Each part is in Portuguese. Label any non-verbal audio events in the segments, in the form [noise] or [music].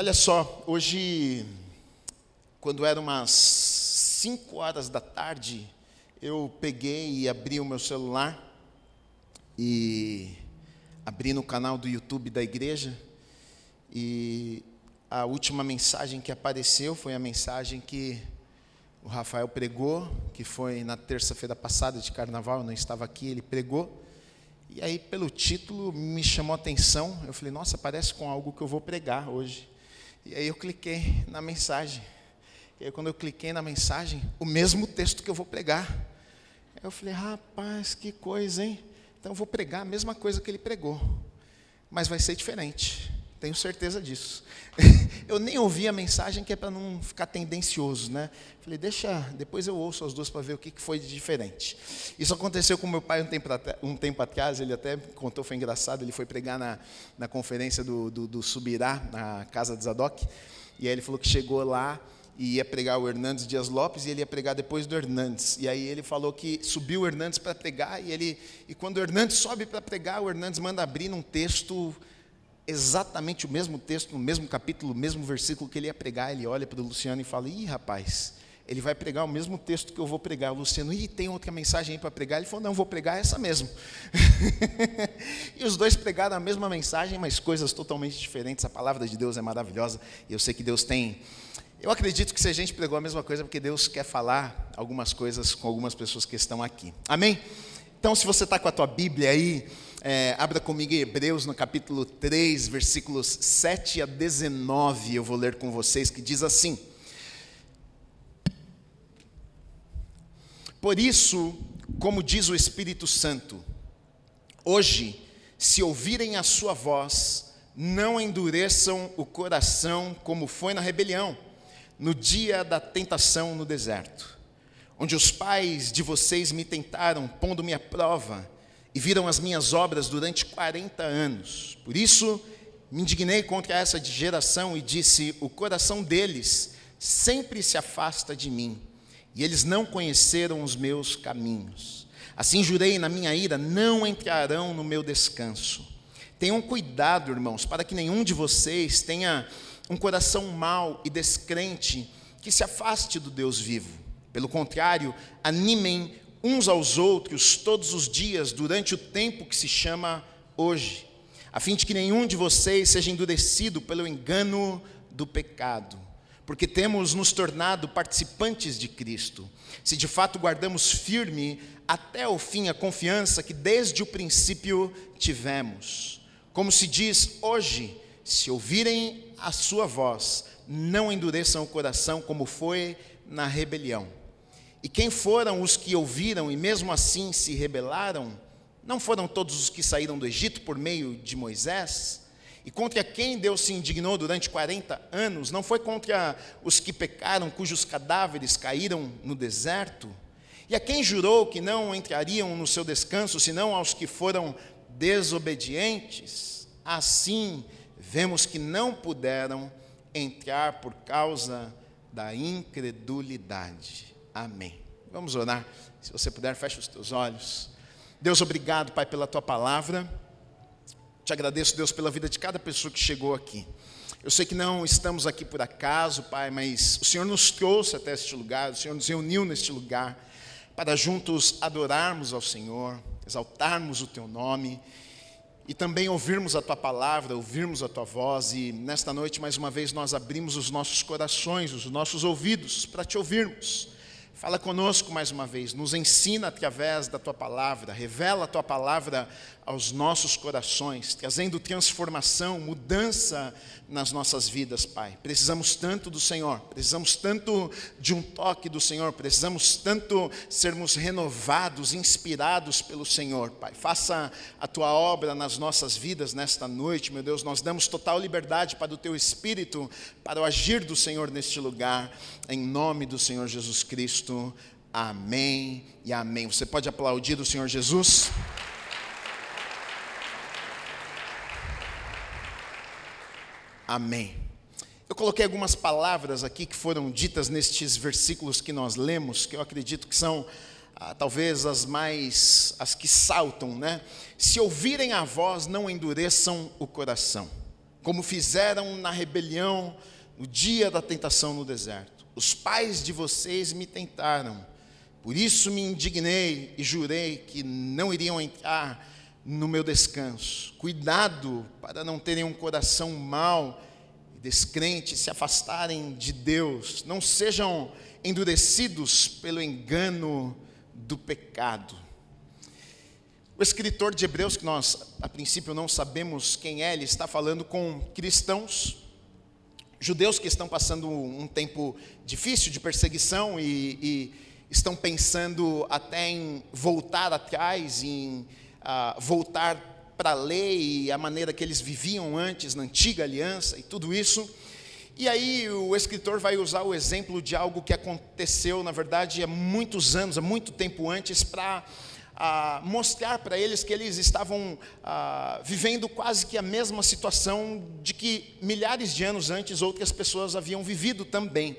Olha só, hoje, quando eram umas 5 horas da tarde, eu peguei e abri o meu celular e abri no canal do YouTube da igreja e a última mensagem que apareceu foi a mensagem que o Rafael pregou, que foi na terça-feira passada de carnaval, eu não estava aqui, ele pregou. E aí, pelo título, me chamou a atenção. Eu falei, nossa, parece com algo que eu vou pregar hoje. E aí eu cliquei na mensagem. E aí, quando eu cliquei na mensagem, o mesmo texto que eu vou pregar. Aí eu falei, rapaz, que coisa, hein? Então eu vou pregar a mesma coisa que ele pregou, mas vai ser diferente. Tenho certeza disso. [laughs] eu nem ouvi a mensagem que é para não ficar tendencioso, né? Falei, deixa, depois eu ouço as duas para ver o que foi de diferente. Isso aconteceu com meu pai um tempo, um tempo atrás, ele até contou, foi engraçado, ele foi pregar na, na conferência do, do, do Subirá, na casa de Zadok, e aí ele falou que chegou lá e ia pregar o Hernandes Dias Lopes e ele ia pregar depois do Hernandes. E aí ele falou que subiu o Hernandes para pregar e ele e quando o Hernandes sobe para pregar, o Hernandes manda abrir num texto exatamente o mesmo texto, no mesmo capítulo, no mesmo versículo que ele ia pregar, ele olha para o Luciano e fala: Ih, rapaz, ele vai pregar o mesmo texto que eu vou pregar. O Luciano, ih, tem outra mensagem aí para pregar? Ele falou: Não, vou pregar essa mesmo. [laughs] e os dois pregaram a mesma mensagem, mas coisas totalmente diferentes. A palavra de Deus é maravilhosa e eu sei que Deus tem. Eu acredito que se a gente pregou a mesma coisa, é porque Deus quer falar algumas coisas com algumas pessoas que estão aqui. Amém? Então, se você está com a tua Bíblia aí, é, abra comigo Hebreus no capítulo 3, versículos 7 a 19, eu vou ler com vocês, que diz assim: Por isso, como diz o Espírito Santo, hoje, se ouvirem a sua voz, não endureçam o coração como foi na rebelião, no dia da tentação no deserto, onde os pais de vocês me tentaram, pondo-me à prova, e viram as minhas obras durante 40 anos. Por isso, me indignei contra essa geração e disse: O coração deles sempre se afasta de mim, e eles não conheceram os meus caminhos. Assim jurei na minha ira: não entrarão no meu descanso. Tenham cuidado, irmãos, para que nenhum de vocês tenha um coração mau e descrente que se afaste do Deus vivo. Pelo contrário, animem uns aos outros todos os dias durante o tempo que se chama hoje, a fim de que nenhum de vocês seja endurecido pelo engano do pecado, porque temos nos tornado participantes de Cristo, se de fato guardamos firme até o fim a confiança que desde o princípio tivemos. Como se diz hoje, se ouvirem a sua voz, não endureçam o coração como foi na rebelião e quem foram os que ouviram e mesmo assim se rebelaram? Não foram todos os que saíram do Egito por meio de Moisés? E contra quem Deus se indignou durante 40 anos? Não foi contra os que pecaram, cujos cadáveres caíram no deserto? E a quem jurou que não entrariam no seu descanso, senão aos que foram desobedientes? Assim, vemos que não puderam entrar por causa da incredulidade. Amém. Vamos orar. Se você puder, feche os teus olhos. Deus, obrigado, Pai, pela tua palavra. Te agradeço, Deus, pela vida de cada pessoa que chegou aqui. Eu sei que não estamos aqui por acaso, Pai, mas o Senhor nos trouxe até este lugar, o Senhor nos reuniu neste lugar para juntos adorarmos ao Senhor, exaltarmos o teu nome e também ouvirmos a tua palavra, ouvirmos a tua voz. E nesta noite, mais uma vez, nós abrimos os nossos corações, os nossos ouvidos para te ouvirmos Fala conosco mais uma vez, nos ensina através da tua palavra, revela a tua palavra aos nossos corações, trazendo transformação, mudança nas nossas vidas, Pai. Precisamos tanto do Senhor, precisamos tanto de um toque do Senhor, precisamos tanto sermos renovados, inspirados pelo Senhor, Pai. Faça a tua obra nas nossas vidas nesta noite, meu Deus. Nós damos total liberdade para o teu Espírito, para o agir do Senhor neste lugar, em nome do Senhor Jesus Cristo. Amém e amém. Você pode aplaudir o Senhor Jesus? Amém. Eu coloquei algumas palavras aqui que foram ditas nestes versículos que nós lemos, que eu acredito que são ah, talvez as mais, as que saltam, né? Se ouvirem a voz, não endureçam o coração. como fizeram na rebelião no dia da tentação no deserto. Os pais de vocês me tentaram, por isso me indignei e jurei que não iriam entrar no meu descanso. Cuidado para não terem um coração mau descrente, se afastarem de Deus. Não sejam endurecidos pelo engano do pecado. O escritor de Hebreus, que nós a princípio não sabemos quem é, ele está falando com cristãos, judeus que estão passando um tempo difícil de perseguição e, e estão pensando até em voltar atrás, em uh, voltar para a lei e a maneira que eles viviam antes, na antiga aliança e tudo isso. E aí o escritor vai usar o exemplo de algo que aconteceu, na verdade, há muitos anos, há muito tempo antes, para ah, mostrar para eles que eles estavam ah, vivendo quase que a mesma situação de que milhares de anos antes outras pessoas haviam vivido também.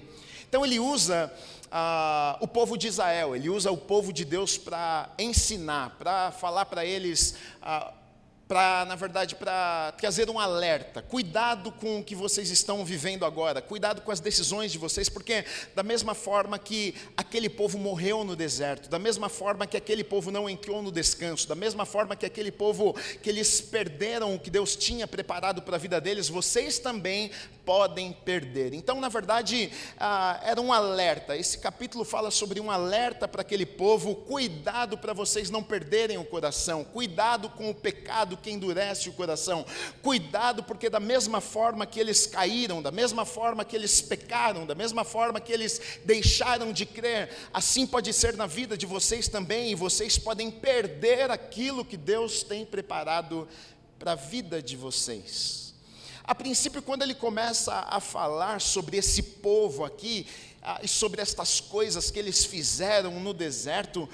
Então ele usa ah, o povo de Israel, ele usa o povo de Deus para ensinar, para falar para eles ah, para, na verdade, para trazer um alerta. Cuidado com o que vocês estão vivendo agora, cuidado com as decisões de vocês, porque da mesma forma que aquele povo morreu no deserto, da mesma forma que aquele povo não entrou no descanso, da mesma forma que aquele povo que eles perderam o que Deus tinha preparado para a vida deles, vocês também podem perder. Então, na verdade, ah, era um alerta. Esse capítulo fala sobre um alerta para aquele povo: cuidado para vocês não perderem o coração, cuidado com o pecado que endurece o coração. Cuidado, porque da mesma forma que eles caíram, da mesma forma que eles pecaram, da mesma forma que eles deixaram de crer, assim pode ser na vida de vocês também, e vocês podem perder aquilo que Deus tem preparado para a vida de vocês. A princípio, quando ele começa a falar sobre esse povo aqui, ah, e sobre estas coisas que eles fizeram no deserto,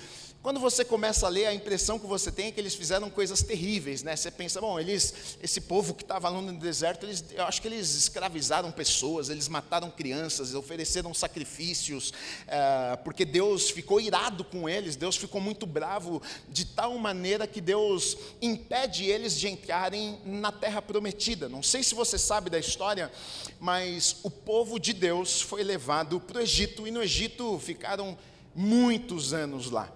quando você começa a ler, a impressão que você tem é que eles fizeram coisas terríveis, né? Você pensa, bom, eles, esse povo que estava lá no deserto, eles, eu acho que eles escravizaram pessoas, eles mataram crianças, ofereceram sacrifícios, é, porque Deus ficou irado com eles, Deus ficou muito bravo, de tal maneira que Deus impede eles de entrarem na terra prometida. Não sei se você sabe da história, mas o povo de Deus foi levado para o Egito, e no Egito ficaram muitos anos lá.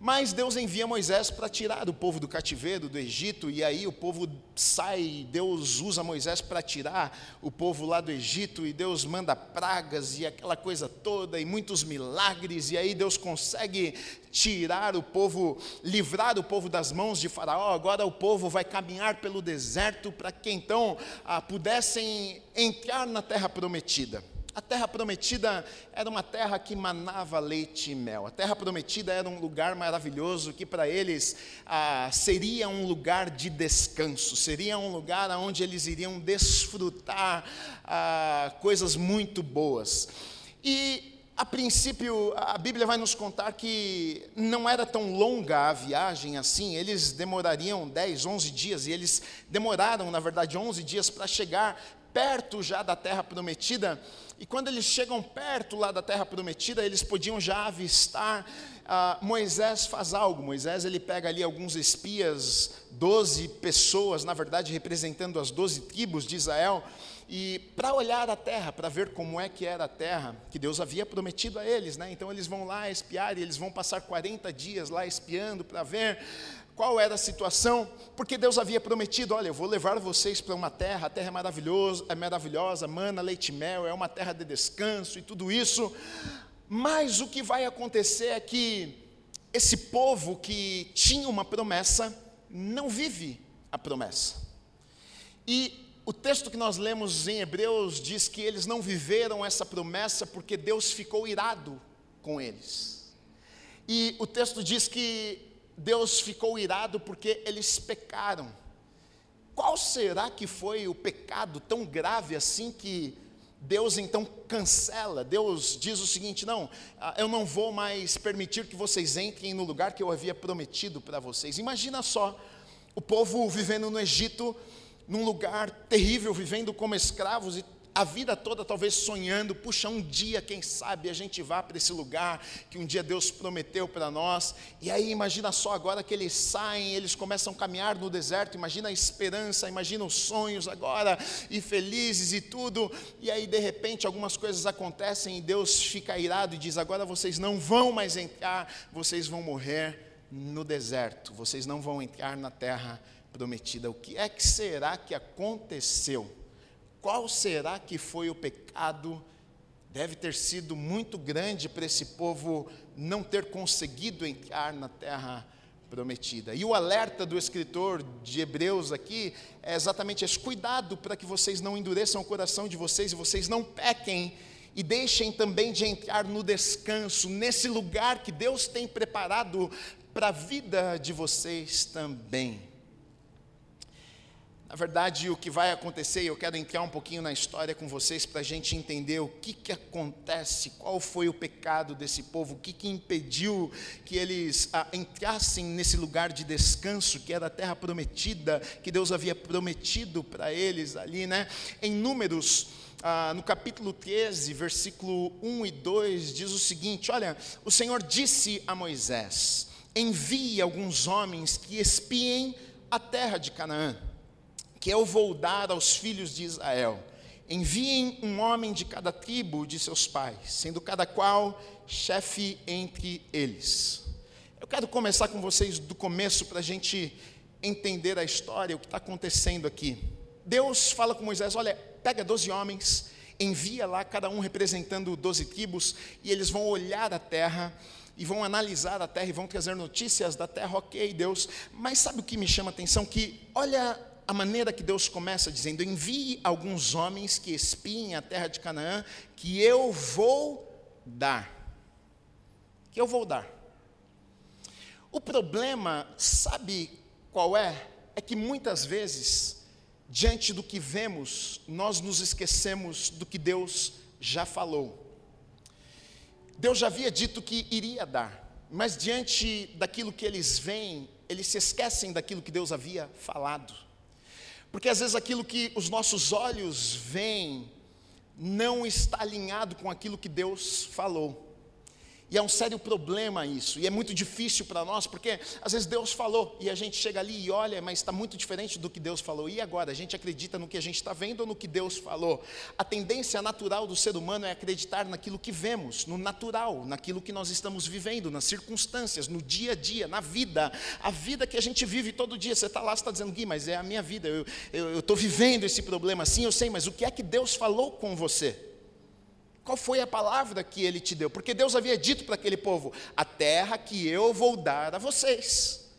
Mas Deus envia Moisés para tirar o povo do cativeiro do Egito, e aí o povo sai, Deus usa Moisés para tirar o povo lá do Egito, e Deus manda pragas e aquela coisa toda, e muitos milagres, e aí Deus consegue tirar o povo, livrar o povo das mãos de Faraó. Agora o povo vai caminhar pelo deserto para que então ah, pudessem entrar na terra prometida. A terra prometida era uma terra que manava leite e mel. A terra prometida era um lugar maravilhoso que para eles ah, seria um lugar de descanso, seria um lugar onde eles iriam desfrutar ah, coisas muito boas. E a princípio, a Bíblia vai nos contar que não era tão longa a viagem assim, eles demorariam 10, 11 dias, e eles demoraram, na verdade, 11 dias para chegar perto já da terra prometida, e quando eles chegam perto lá da terra prometida, eles podiam já avistar, ah, Moisés faz algo, Moisés ele pega ali alguns espias, doze pessoas, na verdade representando as doze tribos de Israel, e para olhar a terra, para ver como é que era a terra, que Deus havia prometido a eles, né? então eles vão lá espiar, e eles vão passar 40 dias lá espiando para ver qual era a situação, porque Deus havia prometido: olha, eu vou levar vocês para uma terra, a terra é maravilhosa, é maravilhosa, mana, leite mel, é uma terra de descanso e tudo isso. Mas o que vai acontecer é que esse povo que tinha uma promessa não vive a promessa. E o texto que nós lemos em Hebreus diz que eles não viveram essa promessa porque Deus ficou irado com eles. E o texto diz que Deus ficou irado porque eles pecaram. Qual será que foi o pecado tão grave assim que Deus então cancela? Deus diz o seguinte: não, ah, eu não vou mais permitir que vocês entrem no lugar que eu havia prometido para vocês. Imagina só, o povo vivendo no Egito, num lugar terrível, vivendo como escravos, e a vida toda talvez sonhando, puxa, um dia, quem sabe, a gente vá para esse lugar que um dia Deus prometeu para nós. E aí imagina só agora que eles saem, eles começam a caminhar no deserto, imagina a esperança, imagina os sonhos agora e felizes e tudo. E aí de repente algumas coisas acontecem e Deus fica irado e diz: "Agora vocês não vão mais entrar, vocês vão morrer no deserto. Vocês não vão entrar na terra prometida". O que é que será que aconteceu? Qual será que foi o pecado? Deve ter sido muito grande para esse povo não ter conseguido entrar na terra prometida. E o alerta do escritor de Hebreus aqui é exatamente esse: cuidado para que vocês não endureçam o coração de vocês e vocês não pequem e deixem também de entrar no descanso, nesse lugar que Deus tem preparado para a vida de vocês também. Na verdade, o que vai acontecer, e eu quero entrar um pouquinho na história com vocês para a gente entender o que, que acontece, qual foi o pecado desse povo, o que, que impediu que eles ah, entrassem nesse lugar de descanso, que era a terra prometida, que Deus havia prometido para eles ali, né? Em Números, ah, no capítulo 13, versículo 1 e 2, diz o seguinte: Olha, o Senhor disse a Moisés: Envie alguns homens que espiem a terra de Canaã que eu vou dar aos filhos de Israel. Enviem um homem de cada tribo de seus pais, sendo cada qual chefe entre eles. Eu quero começar com vocês do começo para a gente entender a história, o que está acontecendo aqui. Deus fala com Moisés: olha, pega doze homens, envia lá, cada um representando doze tribos, e eles vão olhar a terra e vão analisar a terra e vão trazer notícias da terra, ok, Deus. Mas sabe o que me chama a atenção? Que olha a maneira que Deus começa dizendo: envie alguns homens que espiem a terra de Canaã, que eu vou dar. Que eu vou dar. O problema, sabe qual é? É que muitas vezes, diante do que vemos, nós nos esquecemos do que Deus já falou. Deus já havia dito que iria dar, mas diante daquilo que eles veem, eles se esquecem daquilo que Deus havia falado. Porque às vezes aquilo que os nossos olhos veem não está alinhado com aquilo que Deus falou. E é um sério problema isso, e é muito difícil para nós, porque às vezes Deus falou e a gente chega ali e olha, mas está muito diferente do que Deus falou. E agora? A gente acredita no que a gente está vendo ou no que Deus falou? A tendência natural do ser humano é acreditar naquilo que vemos, no natural, naquilo que nós estamos vivendo, nas circunstâncias, no dia a dia, na vida. A vida que a gente vive todo dia. Você está lá, você está dizendo, Gui, mas é a minha vida, eu estou vivendo esse problema assim, eu sei, mas o que é que Deus falou com você? Qual foi a palavra que ele te deu? Porque Deus havia dito para aquele povo: a terra que eu vou dar a vocês.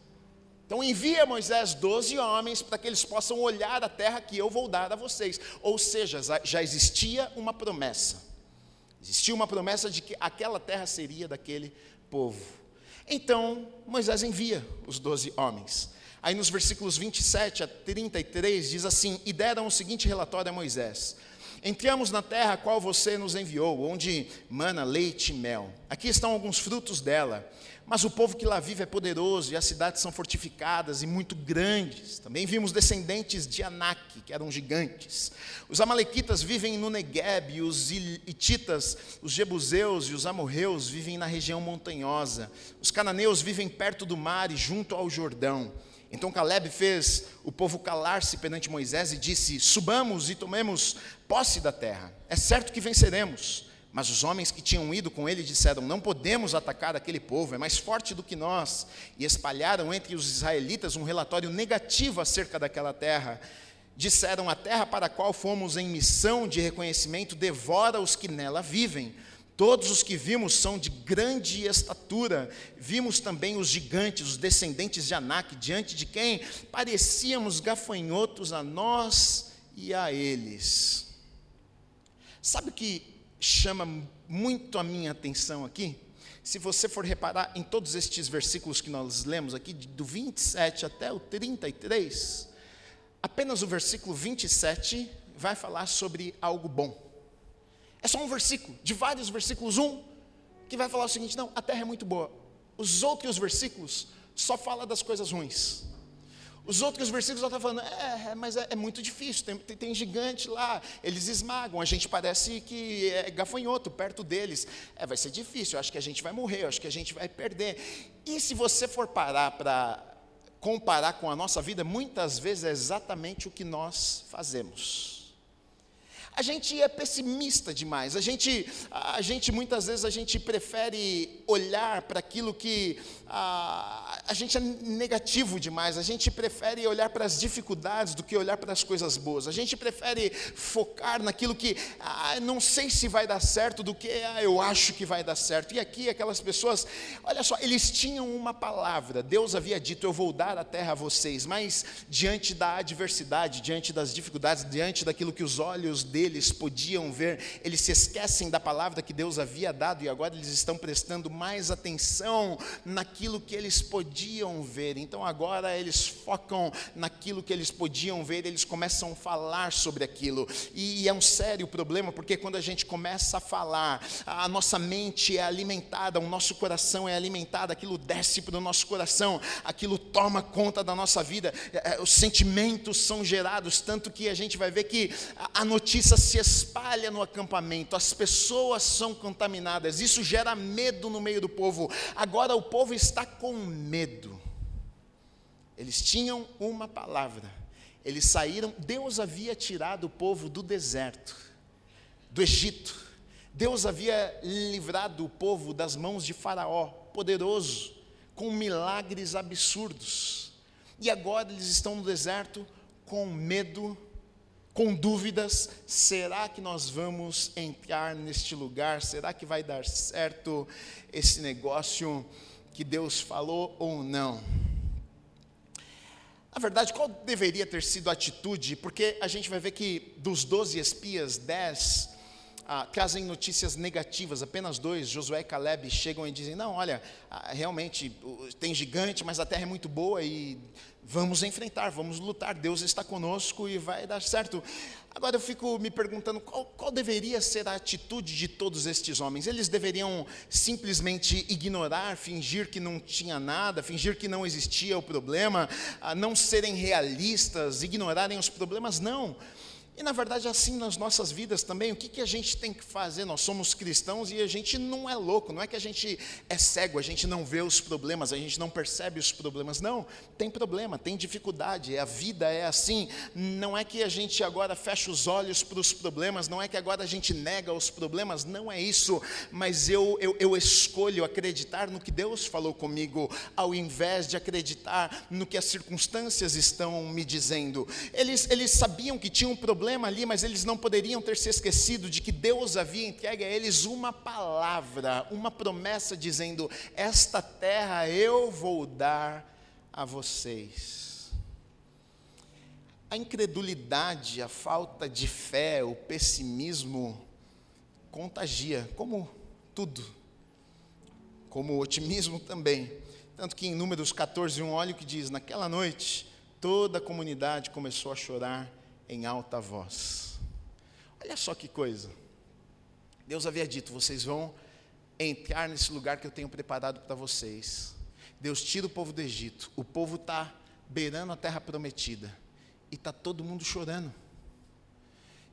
Então envia Moisés doze homens para que eles possam olhar a terra que eu vou dar a vocês. Ou seja, já existia uma promessa. Existia uma promessa de que aquela terra seria daquele povo. Então Moisés envia os doze homens. Aí nos versículos 27 a 33 diz assim: E deram o seguinte relatório a Moisés: Entramos na terra a qual você nos enviou, onde mana leite e mel. Aqui estão alguns frutos dela. Mas o povo que lá vive é poderoso e as cidades são fortificadas e muito grandes. Também vimos descendentes de Anak, que eram gigantes. Os amalequitas vivem no Negueb, e os hititas, os jebuseus e os amorreus vivem na região montanhosa. Os cananeus vivem perto do mar e junto ao Jordão. Então Caleb fez o povo calar-se perante Moisés e disse: Subamos e tomemos posse da terra. É certo que venceremos. Mas os homens que tinham ido com ele disseram: Não podemos atacar aquele povo, é mais forte do que nós. E espalharam entre os israelitas um relatório negativo acerca daquela terra. Disseram: A terra para a qual fomos em missão de reconhecimento devora os que nela vivem. Todos os que vimos são de grande estatura. Vimos também os gigantes, os descendentes de Anak, diante de quem parecíamos gafanhotos a nós e a eles. Sabe o que chama muito a minha atenção aqui? Se você for reparar em todos estes versículos que nós lemos aqui, do 27 até o 33, apenas o versículo 27 vai falar sobre algo bom. É só um versículo, de vários versículos, um, que vai falar o seguinte: não, a terra é muito boa. Os outros versículos só fala das coisas ruins. Os outros versículos estão falando, é, é mas é, é, muito difícil, tem, tem, tem, gigante lá, eles esmagam, a gente parece que é gafanhoto perto deles. É, vai ser difícil, acho que a gente vai morrer, acho que a gente vai perder. E se você for parar para comparar com a nossa vida, muitas vezes é exatamente o que nós fazemos. A gente é pessimista demais. A gente, a gente muitas vezes a gente prefere olhar para aquilo que a, a gente é negativo demais. A gente prefere olhar para as dificuldades do que olhar para as coisas boas. A gente prefere focar naquilo que ah, não sei se vai dar certo do que ah, eu acho que vai dar certo. E aqui aquelas pessoas, olha só, eles tinham uma palavra. Deus havia dito: eu vou dar a terra a vocês. Mas diante da adversidade, diante das dificuldades, diante daquilo que os olhos deles podiam ver, eles se esquecem da palavra que Deus havia dado e agora eles estão prestando mais atenção naquilo que eles podiam ver. Então agora eles focam naquilo que eles podiam ver, eles começam a falar sobre aquilo. E, é um sério problema, porque quando a gente começa a falar, a nossa mente é alimentada, o nosso coração é alimentado, aquilo desce para o nosso coração, aquilo toma conta da nossa vida, é, é, os sentimentos são gerados, tanto que a gente vai ver que a notícia se espalha no acampamento, as pessoas são contaminadas, isso gera medo no meio do povo. Agora o povo está com medo. Eles tinham uma palavra. Eles saíram, Deus havia tirado o povo do deserto, do Egito. Deus havia livrado o povo das mãos de Faraó, poderoso, com milagres absurdos. E agora eles estão no deserto com medo com dúvidas: será que nós vamos entrar neste lugar? Será que vai dar certo esse negócio que Deus falou ou não? Na verdade, qual deveria ter sido a atitude? Porque a gente vai ver que dos 12 espias, 10 ah, trazem notícias negativas, apenas dois, Josué e Caleb, chegam e dizem: Não, olha, ah, realmente tem gigante, mas a terra é muito boa e Vamos enfrentar, vamos lutar, Deus está conosco e vai dar certo. Agora eu fico me perguntando qual, qual, deveria ser a atitude de todos estes homens. Eles deveriam simplesmente ignorar, fingir que não tinha nada, fingir que não existia o problema, não serem realistas, ignorarem os problemas? Não. E na verdade, assim nas nossas vidas também, o que, que a gente tem que fazer? Nós somos cristãos e a gente não é louco, não é que a gente é cego, a gente não vê os problemas, a gente não percebe os problemas. Não, tem problema, tem dificuldade, a vida é assim. Não é que a gente agora fecha os olhos para os problemas, não é que agora a gente nega os problemas, não é isso. Mas eu, eu, eu escolho acreditar no que Deus falou comigo, ao invés de acreditar no que as circunstâncias estão me dizendo. Eles, eles sabiam que tinham um problema problema ali, mas eles não poderiam ter se esquecido de que Deus havia entregue a eles uma palavra, uma promessa dizendo: Esta terra eu vou dar a vocês. A incredulidade, a falta de fé, o pessimismo contagia, como tudo, como o otimismo também. Tanto que em Números 14, um olha o que diz: Naquela noite, toda a comunidade começou a chorar em alta voz. Olha só que coisa. Deus havia dito: vocês vão entrar nesse lugar que eu tenho preparado para vocês. Deus tira o povo do Egito. O povo está beirando a terra prometida. E está todo mundo chorando.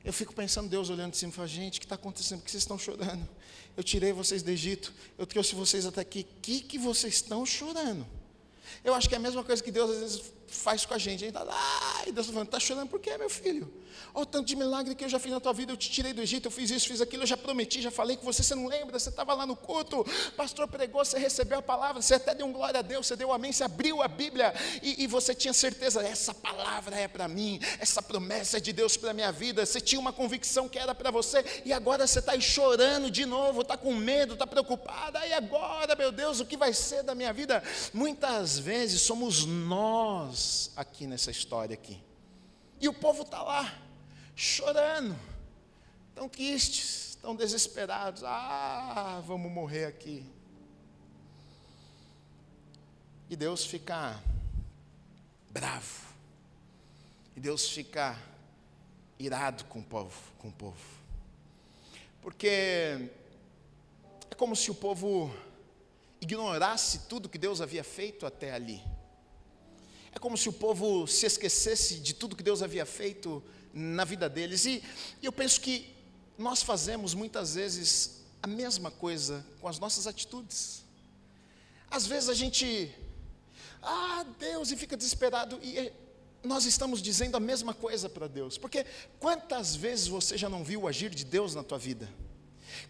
Eu fico pensando, Deus olhando de cima e fala, gente, o que está acontecendo? Por que vocês estão chorando? Eu tirei vocês do Egito, eu trouxe vocês até aqui. O que, que vocês estão chorando? Eu acho que é a mesma coisa que Deus às vezes faz com a gente. A gente está lá, e Deus está falando, está chorando por quê, meu filho? Olha o tanto de milagre que eu já fiz na tua vida, eu te tirei do Egito, eu fiz isso, fiz aquilo, eu já prometi, já falei com você, você não lembra, você estava lá no culto, pastor pregou, você recebeu a palavra, você até deu um glória a Deus, você deu um amém, você abriu a Bíblia e, e você tinha certeza, essa palavra é para mim, essa promessa é de Deus para a minha vida, você tinha uma convicção que era para você, e agora você está aí chorando de novo, está com medo, está preocupada, e agora, meu Deus, o que vai ser da minha vida? Muitas vezes somos nós aqui nessa história aqui. E o povo está lá, chorando, tão tristes, tão desesperados. Ah, vamos morrer aqui. E Deus fica bravo. E Deus fica irado com o povo, com o povo. Porque é como se o povo ignorasse tudo que Deus havia feito até ali. É como se o povo se esquecesse de tudo que Deus havia feito na vida deles. E, eu penso que nós fazemos muitas vezes a mesma coisa com as nossas atitudes. Às vezes a gente, ah, Deus, e fica desesperado, e nós estamos dizendo a mesma coisa para Deus, porque quantas vezes você já não viu o agir de Deus na tua vida?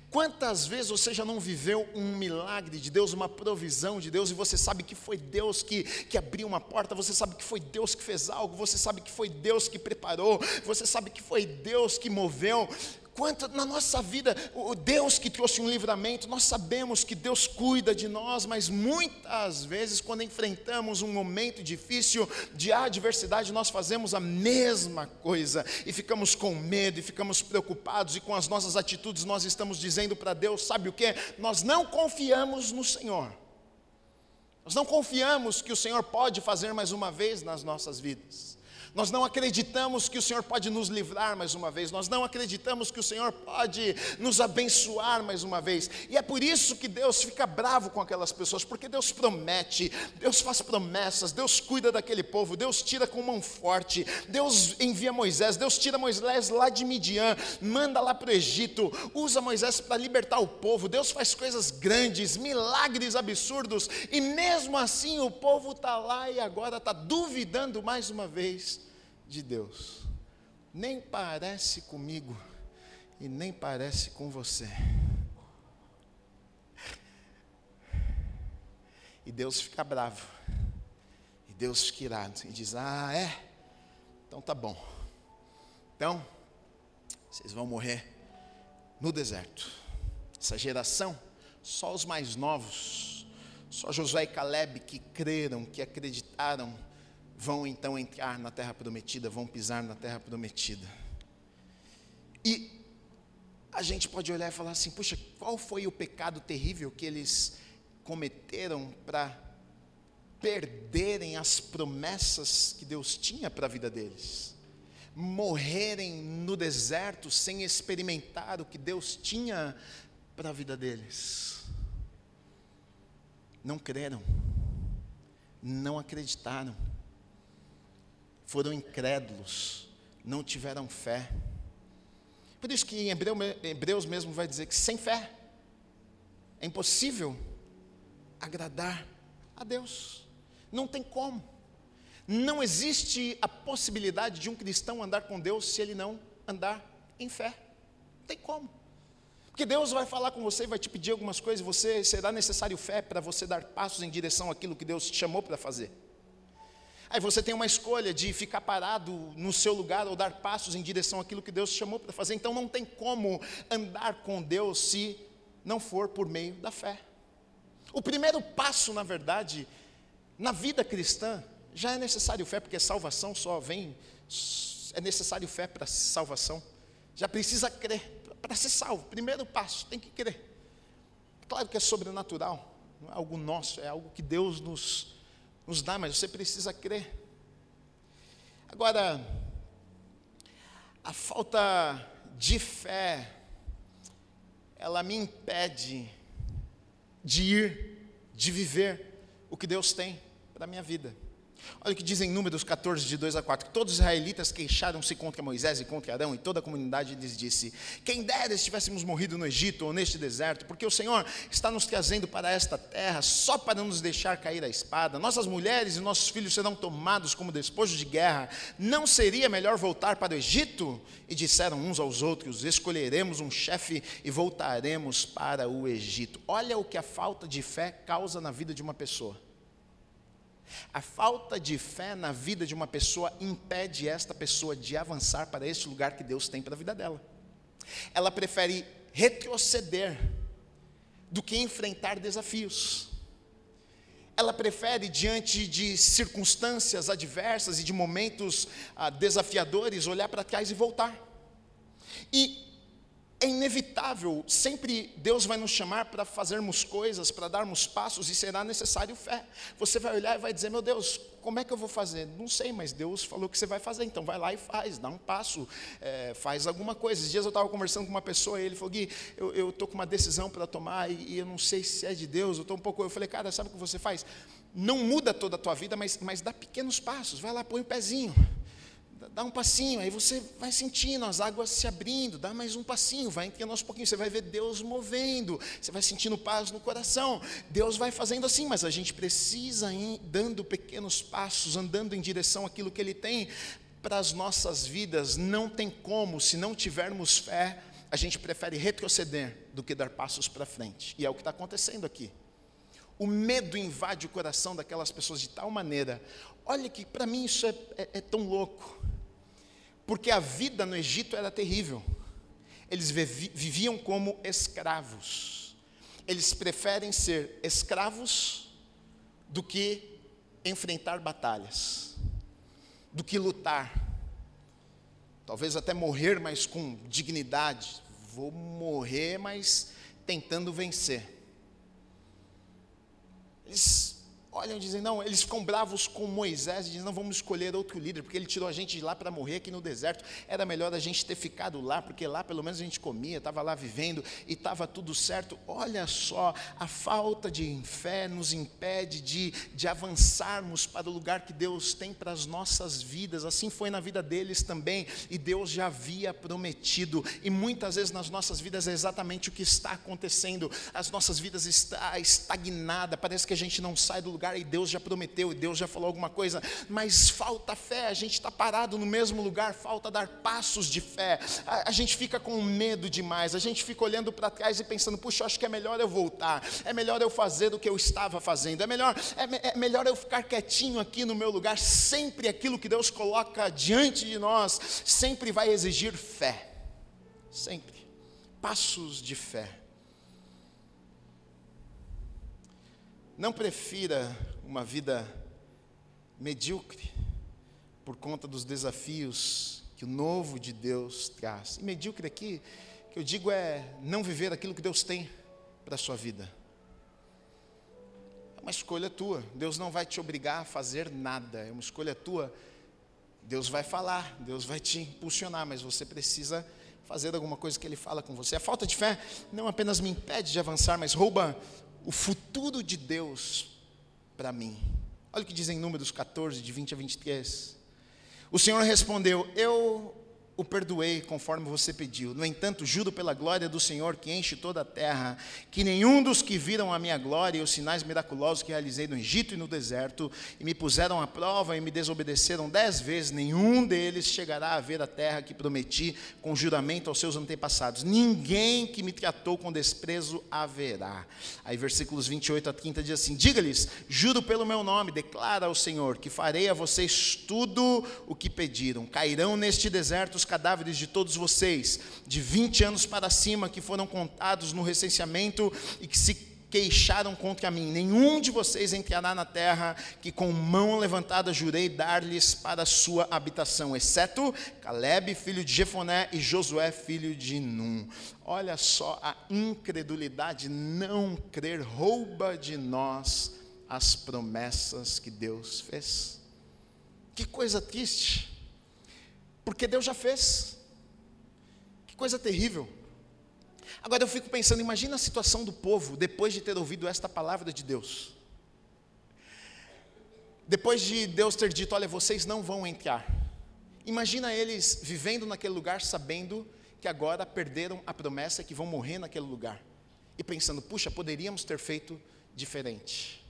Quantas vezes você já não viveu um milagre de Deus, uma provisão de Deus, e você sabe que foi Deus que, que abriu uma porta, você sabe que foi Deus que fez algo, você sabe que foi Deus que preparou, você sabe que foi Deus que moveu, Quanto na nossa vida, o Deus que trouxe um livramento, nós sabemos que Deus cuida de nós, mas muitas vezes, quando enfrentamos um momento difícil de adversidade, nós fazemos a mesma coisa e ficamos com medo e ficamos preocupados, e com as nossas atitudes nós estamos dizendo para Deus: sabe o que? Nós não confiamos no Senhor, nós não confiamos que o Senhor pode fazer mais uma vez nas nossas vidas. Nós não acreditamos que o Senhor pode nos livrar mais uma vez, nós não acreditamos que o Senhor pode nos abençoar mais uma vez, e é por isso que Deus fica bravo com aquelas pessoas, porque Deus promete, Deus faz promessas, Deus cuida daquele povo, Deus tira com mão forte, Deus envia Moisés, Deus tira Moisés lá de Midian, manda lá para o Egito, usa Moisés para libertar o povo, Deus faz coisas grandes, milagres absurdos, e mesmo assim o povo está lá e agora está duvidando mais uma vez de Deus. Nem parece comigo e nem parece com você. E Deus fica bravo. E Deus fica irado. E diz: Ah, é? Então tá bom. Então, vocês vão morrer no deserto. Essa geração, só os mais novos, só Josué e Caleb que creram, que acreditaram vão então entrar na terra prometida, vão pisar na terra prometida. E a gente pode olhar e falar assim: puxa, qual foi o pecado terrível que eles cometeram para perderem as promessas que Deus tinha para a vida deles? Morrerem no deserto sem experimentar o que Deus tinha para a vida deles. Não creram, não acreditaram foram incrédulos, não tiveram fé. Por isso que em Hebreus mesmo vai dizer que sem fé é impossível agradar a Deus. Não tem como. Não existe a possibilidade de um cristão andar com Deus se ele não andar em fé. Não tem como. Porque Deus vai falar com você, vai te pedir algumas coisas, você será necessário fé para você dar passos em direção àquilo que Deus te chamou para fazer. Aí você tem uma escolha de ficar parado no seu lugar ou dar passos em direção àquilo que Deus chamou para fazer. Então não tem como andar com Deus se não for por meio da fé. O primeiro passo, na verdade, na vida cristã, já é necessário fé, porque salvação só vem, é necessário fé para salvação. Já precisa crer para ser salvo. Primeiro passo, tem que crer. Claro que é sobrenatural, não é algo nosso, é algo que Deus nos nos dá, mas você precisa crer. Agora, a falta de fé, ela me impede de ir, de viver o que Deus tem para a minha vida. Olha o que diz em Números 14, de 2 a 4: que todos os israelitas queixaram-se contra Moisés e contra Arão, e toda a comunidade lhes disse: Quem dera estivéssemos morrido no Egito ou neste deserto, porque o Senhor está nos trazendo para esta terra só para nos deixar cair a espada. Nossas mulheres e nossos filhos serão tomados como despojo de guerra. Não seria melhor voltar para o Egito? E disseram uns aos outros: Escolheremos um chefe e voltaremos para o Egito. Olha o que a falta de fé causa na vida de uma pessoa. A falta de fé na vida de uma pessoa impede esta pessoa de avançar para esse lugar que Deus tem para a vida dela. Ela prefere retroceder do que enfrentar desafios. Ela prefere, diante de circunstâncias adversas e de momentos ah, desafiadores, olhar para trás e voltar. E é inevitável, sempre Deus vai nos chamar para fazermos coisas, para darmos passos e será necessário fé. Você vai olhar e vai dizer: Meu Deus, como é que eu vou fazer? Não sei, mas Deus falou que você vai fazer, então vai lá e faz, dá um passo, é, faz alguma coisa. Esses dias eu estava conversando com uma pessoa e ele falou: Gui, eu estou com uma decisão para tomar e, e, eu não sei se é de Deus, eu estou um pouco. Eu falei: Cara, sabe o que você faz? não muda toda a tua vida, mas, mas dá pequenos passos. Vai lá, põe o pezinho dá um passinho, aí você vai sentindo as águas se abrindo, dá mais um passinho, vai entendendo aos pouquinhos, você vai ver Deus movendo, você vai sentindo paz no coração, Deus vai fazendo assim, mas a gente precisa ir dando pequenos passos, andando em direção àquilo que Ele tem para as nossas vidas, não tem como, se não tivermos fé, a gente prefere retroceder do que dar passos para frente, e é o que está acontecendo aqui. O medo invade o coração daquelas pessoas de tal maneira. Olha que para mim isso é, é, é tão louco porque a vida no Egito era terrível. Eles viviam como escravos. Eles preferem ser escravos do que enfrentar batalhas, do que lutar. Talvez até morrer, mas com dignidade. Vou morrer, mas tentando vencer. Eles olham e dizem, não, eles ficam bravos com Moisés e dizem, não, vamos escolher outro líder, porque ele tirou a gente de lá para morrer aqui no deserto, era melhor a gente ter ficado lá, porque lá pelo menos a gente comia, estava lá vivendo e estava tudo certo. Olha só, a falta de fé nos impede de, de avançarmos para o lugar que Deus tem para as nossas vidas, assim foi na vida deles também, e Deus já havia prometido, e muitas vezes nas nossas vidas é exatamente o que está acontecendo, as nossas vidas estão estagnadas, parece que a gente não sai do lugar lugar e Deus já prometeu, e Deus já falou alguma coisa, mas falta fé, a gente está parado no mesmo lugar, falta dar passos de fé, a, a gente fica com medo demais, a gente fica olhando para trás e pensando, puxa, acho que é melhor eu voltar, é melhor eu fazer do que eu estava fazendo, é melhor, é, é melhor eu ficar quietinho aqui no meu lugar, sempre aquilo que Deus coloca diante de nós, sempre vai exigir fé, sempre, passos de fé. Não prefira uma vida medíocre por conta dos desafios que o novo de Deus traz. E medíocre aqui, que eu digo é não viver aquilo que Deus tem para a sua vida. É uma escolha tua. Deus não vai te obrigar a fazer nada. É uma escolha tua. Deus vai falar, Deus vai te impulsionar, mas você precisa fazer alguma coisa que Ele fala com você. A falta de fé não apenas me impede de avançar, mas rouba o futuro de Deus para mim. Olha o que diz em Números 14, de 20 a 23. O Senhor respondeu: Eu o perdoei conforme você pediu. No entanto, juro pela glória do Senhor que enche toda a terra, que nenhum dos que viram a minha glória e os sinais miraculosos que realizei no Egito e no deserto, e me puseram à prova e me desobedeceram dez vezes, nenhum deles chegará a ver a terra que prometi com juramento aos seus antepassados. Ninguém que me tratou com desprezo haverá. Aí, versículos 28 a 30 diz assim: Diga-lhes, juro pelo meu nome, declara ao Senhor, que farei a vocês tudo o que pediram. Cairão neste deserto os cadáveres de todos vocês, de 20 anos para cima, que foram contados no recenseamento e que se queixaram contra mim. Nenhum de vocês entrará na terra que com mão levantada jurei dar-lhes para sua habitação, exceto Caleb, filho de Jefoné, e Josué, filho de Num. Olha só a incredulidade, não crer, rouba de nós as promessas que Deus fez. Que coisa triste. Porque Deus já fez. Que coisa terrível. Agora eu fico pensando, imagina a situação do povo depois de ter ouvido esta palavra de Deus. Depois de Deus ter dito, olha, vocês não vão entrar. Imagina eles vivendo naquele lugar sabendo que agora perderam a promessa que vão morrer naquele lugar. E pensando, puxa, poderíamos ter feito diferente.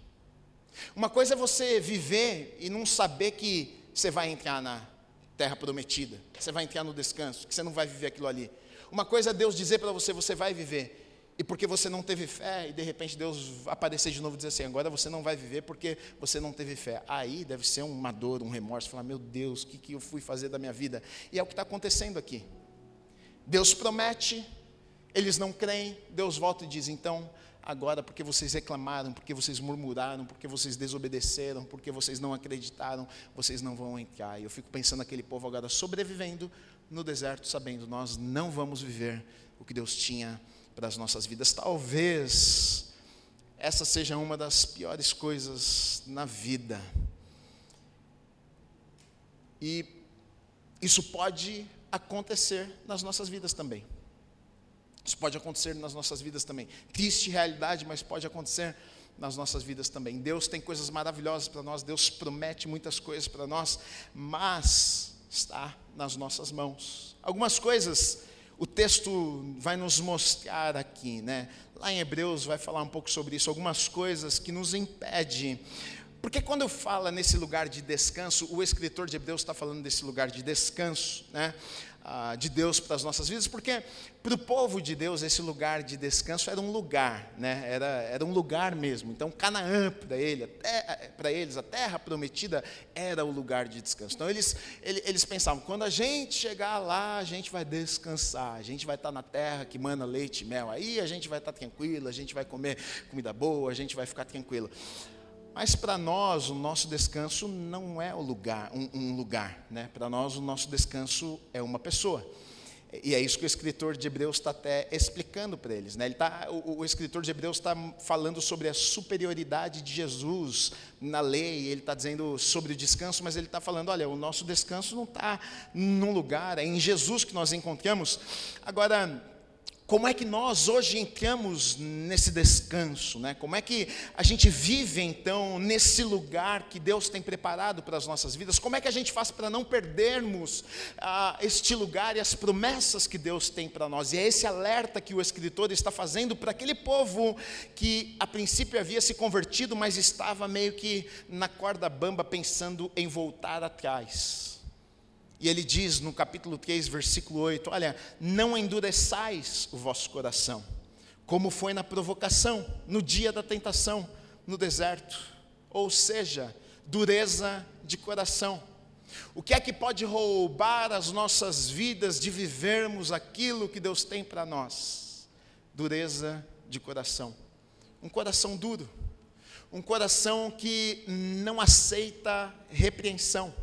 Uma coisa é você viver e não saber que você vai entrar na, terra prometida, você vai entrar no descanso, que você não vai viver aquilo ali. Uma coisa é Deus dizer para você, você vai viver, e porque você não teve fé, e de repente Deus aparecer de novo e dizer assim: agora você não vai viver porque você não teve fé. Aí deve ser uma dor, um remorso, falar: meu Deus, o que, que eu fui fazer da minha vida? E é o que está acontecendo aqui. Deus promete, eles não creem, Deus volta e diz: então agora porque vocês reclamaram, porque vocês murmuraram, porque vocês desobedeceram, porque vocês não acreditaram, vocês não vão entrar. E eu fico pensando aquele povo agora sobrevivendo no deserto, sabendo nós não vamos viver o que Deus tinha para as nossas vidas. Talvez essa seja uma das piores coisas na vida. E isso pode acontecer nas nossas vidas também. Isso pode acontecer nas nossas vidas também. Triste realidade, mas pode acontecer nas nossas vidas também. Deus tem coisas maravilhosas para nós, Deus promete muitas coisas para nós, mas está nas nossas mãos. Algumas coisas o texto vai nos mostrar aqui, né? Lá em Hebreus vai falar um pouco sobre isso, algumas coisas que nos impedem. Porque quando fala nesse lugar de descanso, o escritor de Hebreus está falando desse lugar de descanso, né? Ah, de Deus para as nossas vidas, porque para o povo de Deus esse lugar de descanso era um lugar, né? era, era um lugar mesmo. Então Canaã para ele, para eles, a terra prometida era o lugar de descanso. Então eles, eles, eles pensavam, quando a gente chegar lá, a gente vai descansar, a gente vai estar na terra que mana leite e mel, aí a gente vai estar tranquilo, a gente vai comer comida boa, a gente vai ficar tranquilo. Mas para nós o nosso descanso não é o lugar, um, um lugar, né? Para nós o nosso descanso é uma pessoa. E é isso que o escritor de Hebreus está até explicando para eles. Né? Ele tá, o, o escritor de Hebreus está falando sobre a superioridade de Jesus na lei, ele está dizendo sobre o descanso, mas ele está falando: olha, o nosso descanso não está num lugar, é em Jesus que nós encontramos. Agora, como é que nós hoje entramos nesse descanso, né? Como é que a gente vive então nesse lugar que Deus tem preparado para as nossas vidas? Como é que a gente faz para não perdermos ah, este lugar e as promessas que Deus tem para nós? E é esse alerta que o escritor está fazendo para aquele povo que a princípio havia se convertido, mas estava meio que na corda bamba pensando em voltar atrás. E ele diz no capítulo 3, versículo 8: Olha, não endureçais o vosso coração, como foi na provocação, no dia da tentação, no deserto. Ou seja, dureza de coração. O que é que pode roubar as nossas vidas de vivermos aquilo que Deus tem para nós? Dureza de coração. Um coração duro. Um coração que não aceita repreensão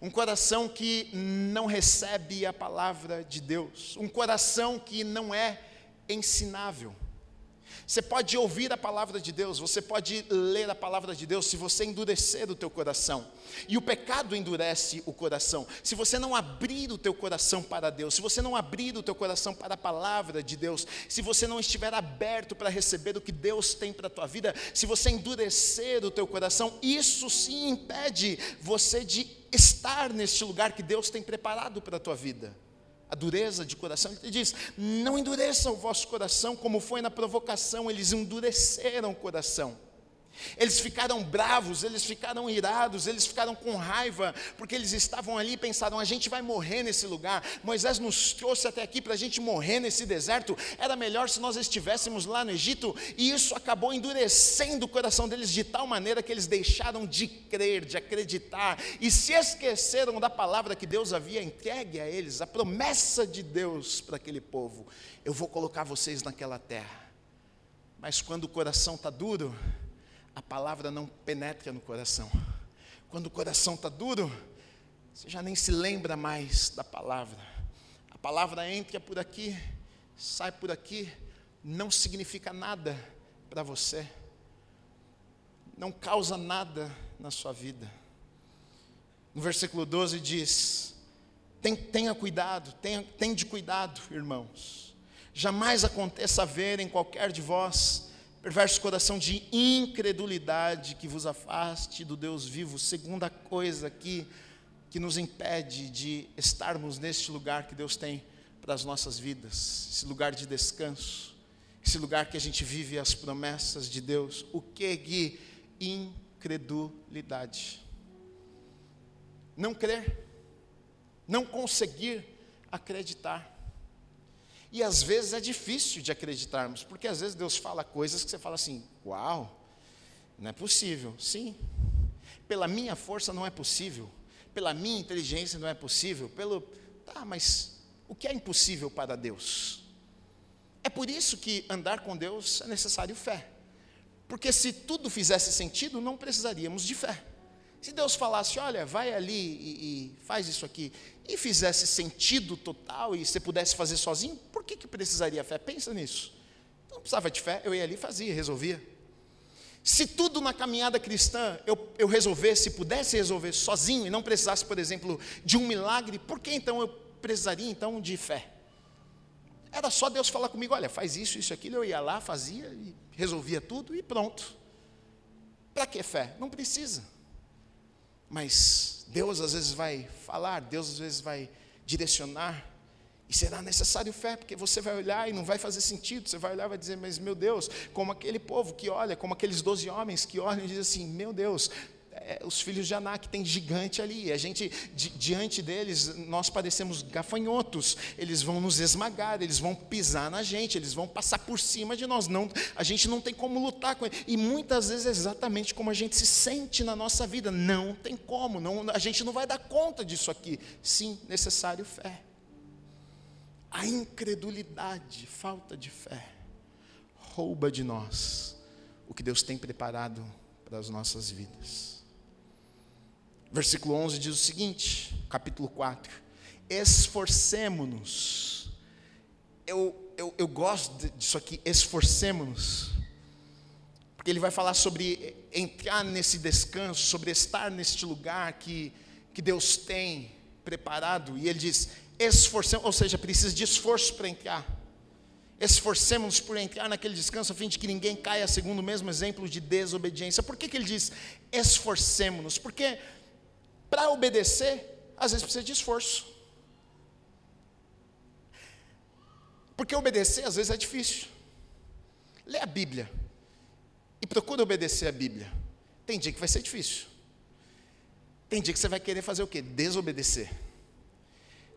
um coração que não recebe a palavra de Deus, um coração que não é ensinável. Você pode ouvir a palavra de Deus, você pode ler a palavra de Deus se você endurecer o teu coração. E o pecado endurece o coração. Se você não abrir o teu coração para Deus, se você não abrir o teu coração para a palavra de Deus, se você não estiver aberto para receber o que Deus tem para a tua vida, se você endurecer o teu coração, isso sim impede você de estar neste lugar que Deus tem preparado para a tua vida a dureza de coração. Ele diz: não endureçam o vosso coração, como foi na provocação, eles endureceram o coração. Eles ficaram bravos, eles ficaram irados, eles ficaram com raiva, porque eles estavam ali e pensaram: a gente vai morrer nesse lugar. Moisés nos trouxe até aqui para a gente morrer nesse deserto. Era melhor se nós estivéssemos lá no Egito, e isso acabou endurecendo o coração deles de tal maneira que eles deixaram de crer, de acreditar, e se esqueceram da palavra que Deus havia entregue a eles, a promessa de Deus para aquele povo: eu vou colocar vocês naquela terra. Mas quando o coração está duro, a palavra não penetra no coração. Quando o coração está duro, você já nem se lembra mais da palavra. A palavra entra por aqui, sai por aqui, não significa nada para você, não causa nada na sua vida. No versículo 12 diz: tenha cuidado, tenha, tenha de cuidado, irmãos. Jamais aconteça haver em qualquer de vós perverso coração de incredulidade que vos afaste do Deus vivo. Segunda coisa aqui que nos impede de estarmos neste lugar que Deus tem para as nossas vidas, esse lugar de descanso, esse lugar que a gente vive as promessas de Deus. O que Gui? Incredulidade. Não crer, não conseguir acreditar. E às vezes é difícil de acreditarmos, porque às vezes Deus fala coisas que você fala assim: uau, não é possível. Sim, pela minha força não é possível, pela minha inteligência não é possível, pelo. Tá, mas o que é impossível para Deus? É por isso que andar com Deus é necessário fé. Porque se tudo fizesse sentido, não precisaríamos de fé. Se Deus falasse, olha, vai ali e, e, faz isso aqui, e fizesse sentido total e você pudesse fazer sozinho, que, que precisaria fé? Pensa nisso. Não precisava de fé, eu ia ali e fazia, resolvia. Se tudo na caminhada cristã eu, eu resolvesse, pudesse resolver sozinho e não precisasse, por exemplo, de um milagre, por que então eu precisaria então de fé? Era só Deus falar comigo, olha, faz isso, isso, aquilo, eu ia lá, fazia e resolvia tudo e pronto. Para que fé? Não precisa. Mas Deus às vezes vai falar, Deus às vezes vai direcionar. E será necessário fé, porque você vai olhar e não vai fazer sentido. Você vai olhar e vai dizer, mas meu Deus, como aquele povo que olha, como aqueles doze homens que olham e dizem assim: meu Deus, é, os filhos de Anak tem gigante ali. A gente, di, diante deles, nós parecemos gafanhotos. Eles vão nos esmagar, eles vão pisar na gente, eles vão passar por cima de nós. Não, a gente não tem como lutar com ele. E muitas vezes é exatamente como a gente se sente na nossa vida. Não tem como, não, a gente não vai dar conta disso aqui. Sim, necessário fé. A incredulidade, falta de fé, rouba de nós o que Deus tem preparado para as nossas vidas. Versículo 11 diz o seguinte, capítulo 4: Esforcemo-nos. Eu, eu, eu gosto disso aqui, esforcemo-nos, porque ele vai falar sobre entrar nesse descanso, sobre estar neste lugar que, que Deus tem preparado, e ele diz: esforcemos, ou seja, precisa de esforço para entrar. Esforcemos-nos por entrar naquele descanso, a fim de que ninguém caia segundo o mesmo exemplo de desobediência. Por que, que ele diz esforcemos-nos? Porque para obedecer, às vezes precisa de esforço. Porque obedecer às vezes é difícil. Lê a Bíblia e procura obedecer a Bíblia. Tem dia que vai ser difícil. Tem dia que você vai querer fazer o quê? Desobedecer.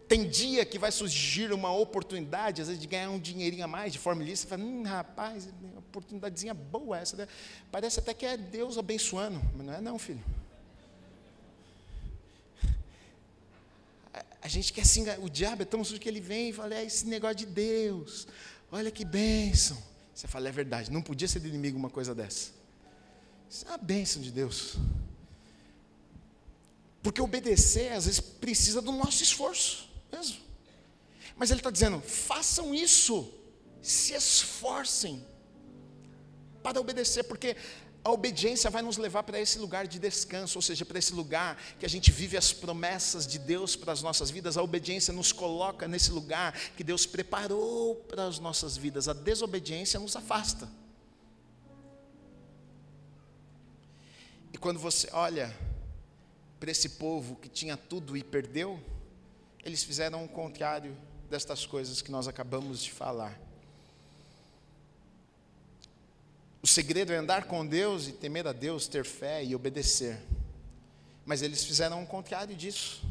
Tem dia que vai surgir uma oportunidade, às vezes, de ganhar um dinheirinho a mais de forma ilícita. Você fala, hum, rapaz, oportunidadezinha boa essa. Né? Parece até que é Deus abençoando. Mas não é não, filho. A, gente quer se O diabo é tão sujo que ele vem e fala, é esse negócio de Deus. Olha que bênção. Você fala, é verdade, não podia ser do inimigo uma coisa dessa. Isso é uma bênção de Deus. Porque obedecer, às vezes, precisa do nosso esforço mesmo. Mas ele está dizendo: façam isso, se esforcem para obedecer, porque a obediência vai nos levar para esse lugar de descanso, ou seja, para esse lugar que a gente vive as promessas de Deus para as nossas vidas. A obediência nos coloca nesse lugar que Deus preparou para as nossas vidas. A desobediência nos afasta. E quando você olha para esse povo que tinha tudo e perdeu, eles fizeram o contrário destas coisas que nós acabamos de falar. O segredo é andar com Deus e temer a Deus, ter fé e obedecer. Mas eles fizeram o contrário disso.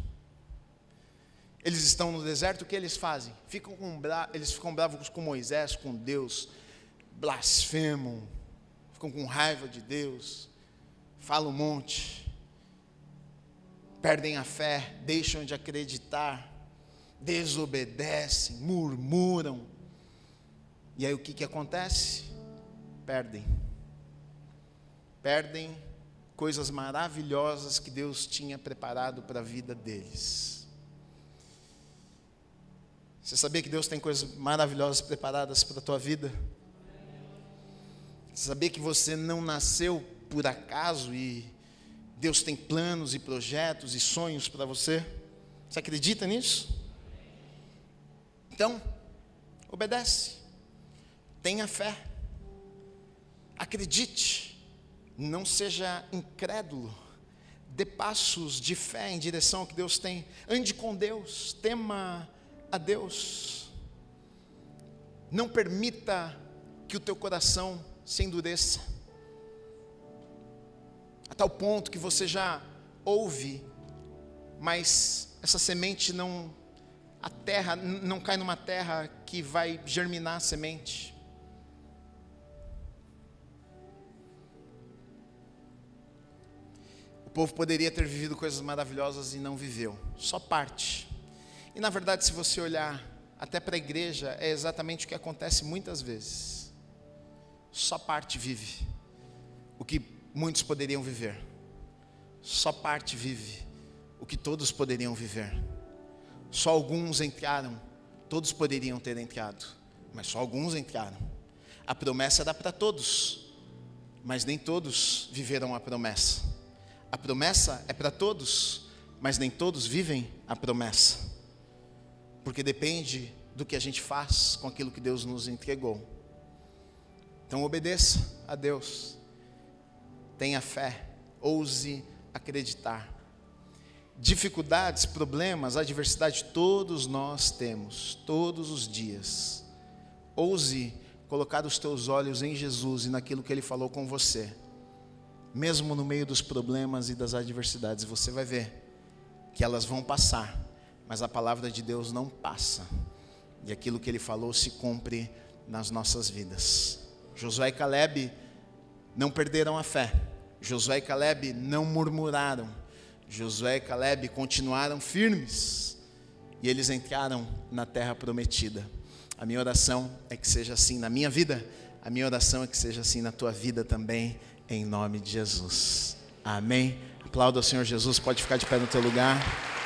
Eles estão no deserto, o que eles fazem? Ficam bra... Eles ficam bravos com Moisés, com Deus, blasfemam, ficam com raiva de Deus, falam um monte perdem a fé, deixam de acreditar, desobedecem, murmuram. E aí o que, que acontece? Perdem. Perdem coisas maravilhosas que Deus tinha preparado para a vida deles. Você sabia que Deus tem coisas maravilhosas preparadas para a tua vida? Você sabia que você não nasceu por acaso e Deus tem planos e projetos e sonhos para você. Você acredita nisso? Então, obedece. Tenha fé. Acredite. Não seja incrédulo. Dê passos de fé em direção ao que Deus tem. Ande com Deus. Tema a Deus. Não permita que o teu coração se endureça a tal ponto que você já ouve, mas essa semente não, a terra não cai numa terra que vai germinar a semente. O povo poderia ter vivido coisas maravilhosas e não viveu, só parte. E na verdade, se você olhar até para a igreja, é exatamente o que acontece muitas vezes. Só parte vive. O que muitos poderiam viver. Só parte vive o que todos poderiam viver. Só alguns entraram, todos poderiam ter entrado, mas só alguns entraram. A promessa dá para todos, mas nem todos viveram a promessa. A promessa é para todos, mas nem todos vivem a promessa. Porque depende do que a gente faz com aquilo que Deus nos entregou. Então obedeça a Deus tenha fé, ouse acreditar. Dificuldades, problemas, adversidade, todos nós temos, todos os dias. Ouse colocar os teus olhos em Jesus e naquilo que Ele falou com você. Mesmo no meio dos problemas e das adversidades, você vai ver que elas vão passar, mas a palavra de Deus não passa. E aquilo que Ele falou se cumpre nas nossas vidas. Josué e Caleb não perderam a fé. Josué e Caleb não murmuraram. Josué e Caleb continuaram firmes e eles entraram na terra prometida. A minha oração é que seja assim na minha vida, a minha oração é que seja assim na tua vida também, em nome de Jesus. Amém. Aplauda ao Senhor Jesus, pode ficar de pé no teu lugar.